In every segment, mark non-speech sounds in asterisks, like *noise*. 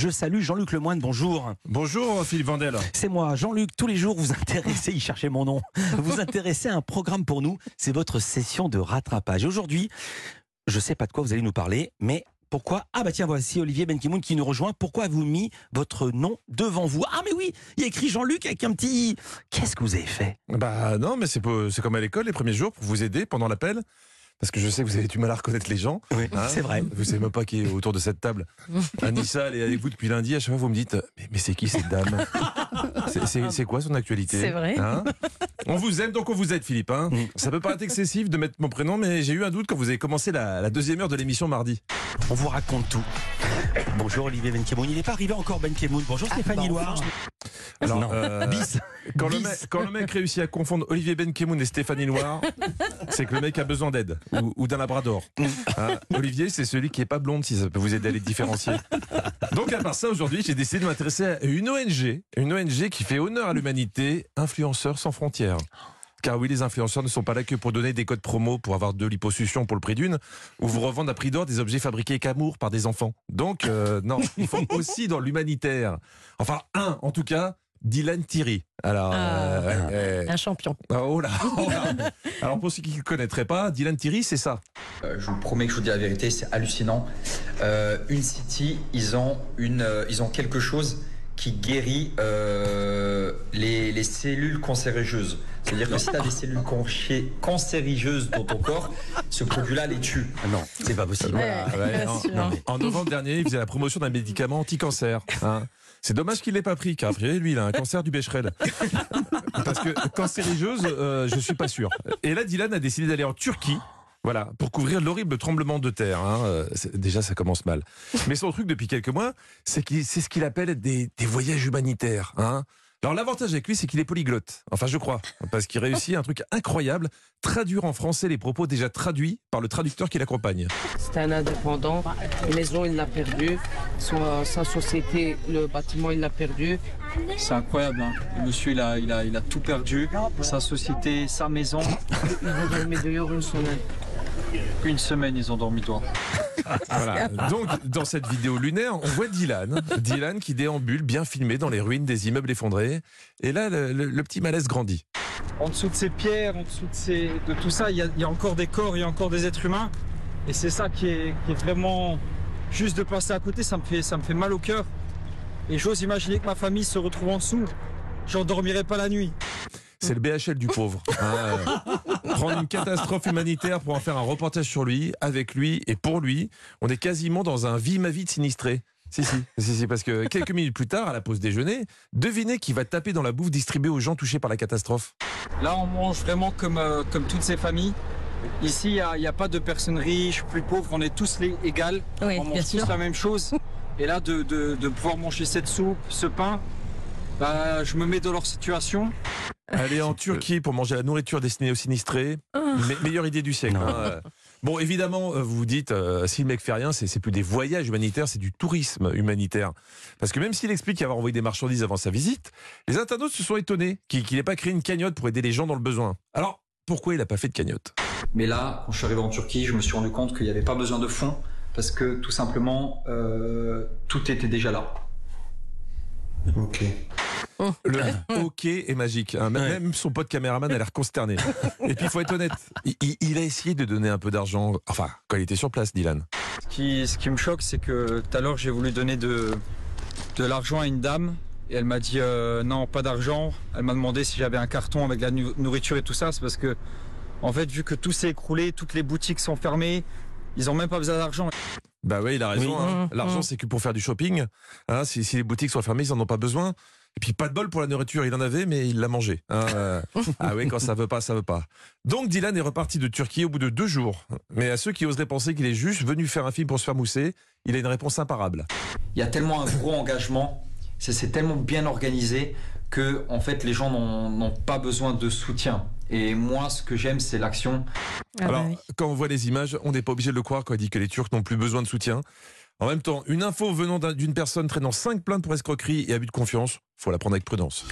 Je salue Jean-Luc Lemoine, bonjour. Bonjour Philippe Vandel. C'est moi, Jean-Luc. Tous les jours, vous intéressez, il cherchait mon nom, vous *laughs* intéressez à un programme pour nous. C'est votre session de rattrapage. Aujourd'hui, je ne sais pas de quoi vous allez nous parler, mais pourquoi Ah bah tiens, voici Olivier Benkimoun qui nous rejoint. Pourquoi avez-vous mis votre nom devant vous? Ah mais oui, il y a écrit Jean-Luc avec un petit... Qu'est-ce que vous avez fait? Bah non, mais c'est comme à l'école les premiers jours pour vous aider pendant l'appel. Parce que je sais que vous avez du mal à reconnaître les gens. Oui, hein. c'est vrai. Vous savez même pas qui est autour de cette table. *laughs* Anissa, elle est avec vous depuis lundi. À chaque fois, vous me dites Mais, mais c'est qui cette dame? *laughs* C'est- quoi son actualité? C'est vrai. Hein? On vous aime, donc on vous aide, Philippe. hein. Mm. Ça peut paraître excessif de mettre mon prénom, mais j'ai eu un doute quand vous avez commencé la, la deuxième heure de l'émission mardi. On vous raconte tout. Bonjour Olivier Benkimoun. Il n'est pas arrivé encore Benkimoun. Bonjour Stéphanie Loire. Alors, Non. euh, Bis. Quand le, mec, quand le mec réussit à confondre Olivier Benkemoun et Stéphanie Loire, *laughs* c'est que le mec a besoin d'aide ou, ou d'un labrador. Hein, Olivier, c'est celui qui est pas blonde, si ça peut vous aider à les différencier. Donc, à part ça, aujourd'hui, j'ai décidé de m'intéresser à une ONG, une ONG qui fait honneur à l'humanité, Influenceurs sans frontières. Car oui, les influenceurs ne sont pas là que pour donner des codes promo pour avoir de l'hyposuction pour le prix d'une, ou vous revendre à prix d'or des objets fabriqués qu'amour par des enfants. Donc, euh, non, ils *laughs* font aussi dans l'humanitaire. Enfin, un, en tout cas, Dylan Thierry. Alors, Ah. ouais. Un champion. Oh là, oh là. *laughs* Alors, pour ceux qui ne connaîtraient pas, Dylan Thierry, c'est ça. Euh, je vous promets que je vous dis la vérité, c'est hallucinant. Euh, une City, ils ont, une, euh, ils ont quelque chose qui guérit euh, les, les cellules cancérigeuses. C'est-à-dire que si tu as des cellules cancérigeuses dans ton corps, ce produit-là les tue. Ah non, c'est pas possible. Ouais, ouais, bien non, sûr. non, mais- En novembre dernier, il faisait la promotion d'un médicament anti-cancer. hein. C'est dommage qu'il l'ait pas pris, car lui, il a un cancer du Becherel. Parce que cancérigeuse, euh, je suis pas sûr. Et là, Dylan a décidé d'aller en Turquie. Voilà, pour couvrir l'horrible tremblement de terre. hein. Euh, c'est- Déjà, ça commence mal. *laughs* Mais son truc depuis quelques mois, c'est qu'il c'est ce qu'il appelle des, des voyages humanitaires. hein. Alors l'avantage avec lui, c'est qu'il est polyglotte. Enfin, je crois, parce qu'il réussit un truc incroyable, traduire en français les propos déjà traduits par le traducteur qui l'accompagne. C'était un indépendant. La maison, il l'a perdu. Son- sa société, le bâtiment, il l'a perdu. C'est incroyable. hein. Le monsieur, il a, il, a, il a tout perdu. Sa société, sa maison. Il a dormi dehors une semaine. Une semaine, ils ont dormi dehors. *laughs* Voilà. Donc, dans cette vidéo lunaire, on voit Dylan. Dylan qui déambule, bien filmé dans les ruines des immeubles effondrés. Et là, le, le- le petit malaise grandit. En dessous de ces pierres, en dessous de, ces, de tout ça, il y, a, il y a encore des corps, il y a encore des êtres humains. Et c'est ça qui est, qui est vraiment juste de passer à côté, ça me fait, ça me fait mal au cœur. Et j'ose imaginer que ma famille se retrouve en dessous. J'en dormirai pas la nuit. C'est le BHL du pauvre. *laughs* hein. Euh, prendre une catastrophe humanitaire pour en faire un reportage sur lui, avec lui et pour lui. On est quasiment dans un vie ma vie de sinistré. Si, si, si, si, parce que quelques minutes plus tard, à la pause déjeuner, devinez qui va taper dans la bouffe distribuée aux gens touchés par la catastrophe. Là, on mange vraiment comme, euh, comme toutes ces familles. Ici, il n'y a, il y a pas de personnes riches, plus pauvres, on est tous les égales. Oui, on mange sûr. tous la même chose. Et là, de, de- de pouvoir manger cette soupe, ce pain, bah, je me mets dans leur situation. Aller en Turquie pour manger la nourriture destinée aux sinistrés, me- meilleure idée du siècle. Hein. Bon, évidemment, euh, vous vous dites, euh, si le mec fait rien, c'est plus des voyages humanitaires, c'est du tourisme humanitaire. Parce que même s'il explique avoir envoyé des marchandises avant sa visite, les internautes se sont étonnés qu'il qu'il n'ait pas créé une cagnotte pour aider les gens dans le besoin. Alors, pourquoi il n'a pas fait de cagnotte? Mais là, quand je suis arrivé en Turquie, je me suis rendu compte qu'il n'y avait pas besoin de fonds parce que tout simplement, euh, tout était déjà là. Ok. Le OK est magique. hein. Même- Ouais. Son pote caméraman a l'air consterné. Et puis, il faut être honnête, il, a essayé de donner un peu d'argent, enfin, quand il était sur place, Dylan. Ce qui, ce qui me choque, c'est que tout à l'heure, j'ai voulu donner de, de l'argent à une dame. Et elle m'a dit euh, non, pas d'argent. Elle m'a demandé si j'avais un carton avec la nu- nourriture et tout ça. C'est parce que, en fait, vu que tout s'est écroulé, toutes les boutiques sont fermées, ils ont même pas besoin d'argent. Bah oui, il a raison. Oui. hein. Mmh, L'argent, mmh. c'est que pour faire du shopping. Hein, si, si les boutiques sont fermées, ils n'en ont pas besoin. Et puis, pas de bol pour la nourriture. Il en avait, mais il l'a mangé. hein. Euh, ah oui, quand ça veut pas, ça veut pas. Donc, Dylan est reparti de Turquie au bout de deux jours. Mais à ceux qui oseraient penser qu'il est juste venu faire un film pour se faire mousser, il a une réponse imparable. Il y a tellement un gros engagement, c'est c'est tellement bien organisé que en fait les gens n'ont pas besoin de soutien. Et moi, ce que j'aime, c'est l'action. Ah bah Alors, oui. quand on voit les images, on n'est pas obligé de le croire quand il dit que les Turcs n'ont plus besoin de soutien. En même temps, une info venant d'un- d'une personne traînant cinq plaintes pour escroquerie et abus de confiance, faut la prendre avec prudence.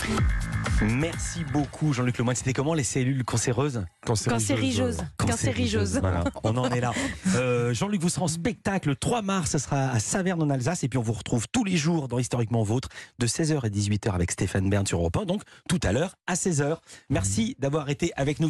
Merci beaucoup Jean-Luc Lemoyne. C'était comment les cellules cancéreuses? Cancérigeuses. Cancérigeuses. Voilà, on en est là. Euh, Jean-Luc, vous serez en spectacle le 3 mars, ce sera à Saverne en Alsace. Et puis on vous retrouve tous les jours dans Historiquement Vôtre de 16h et 18h avec Stéphane Bern sur Europe 1. Donc tout à l'heure à 16h. Merci d'avoir été avec nous.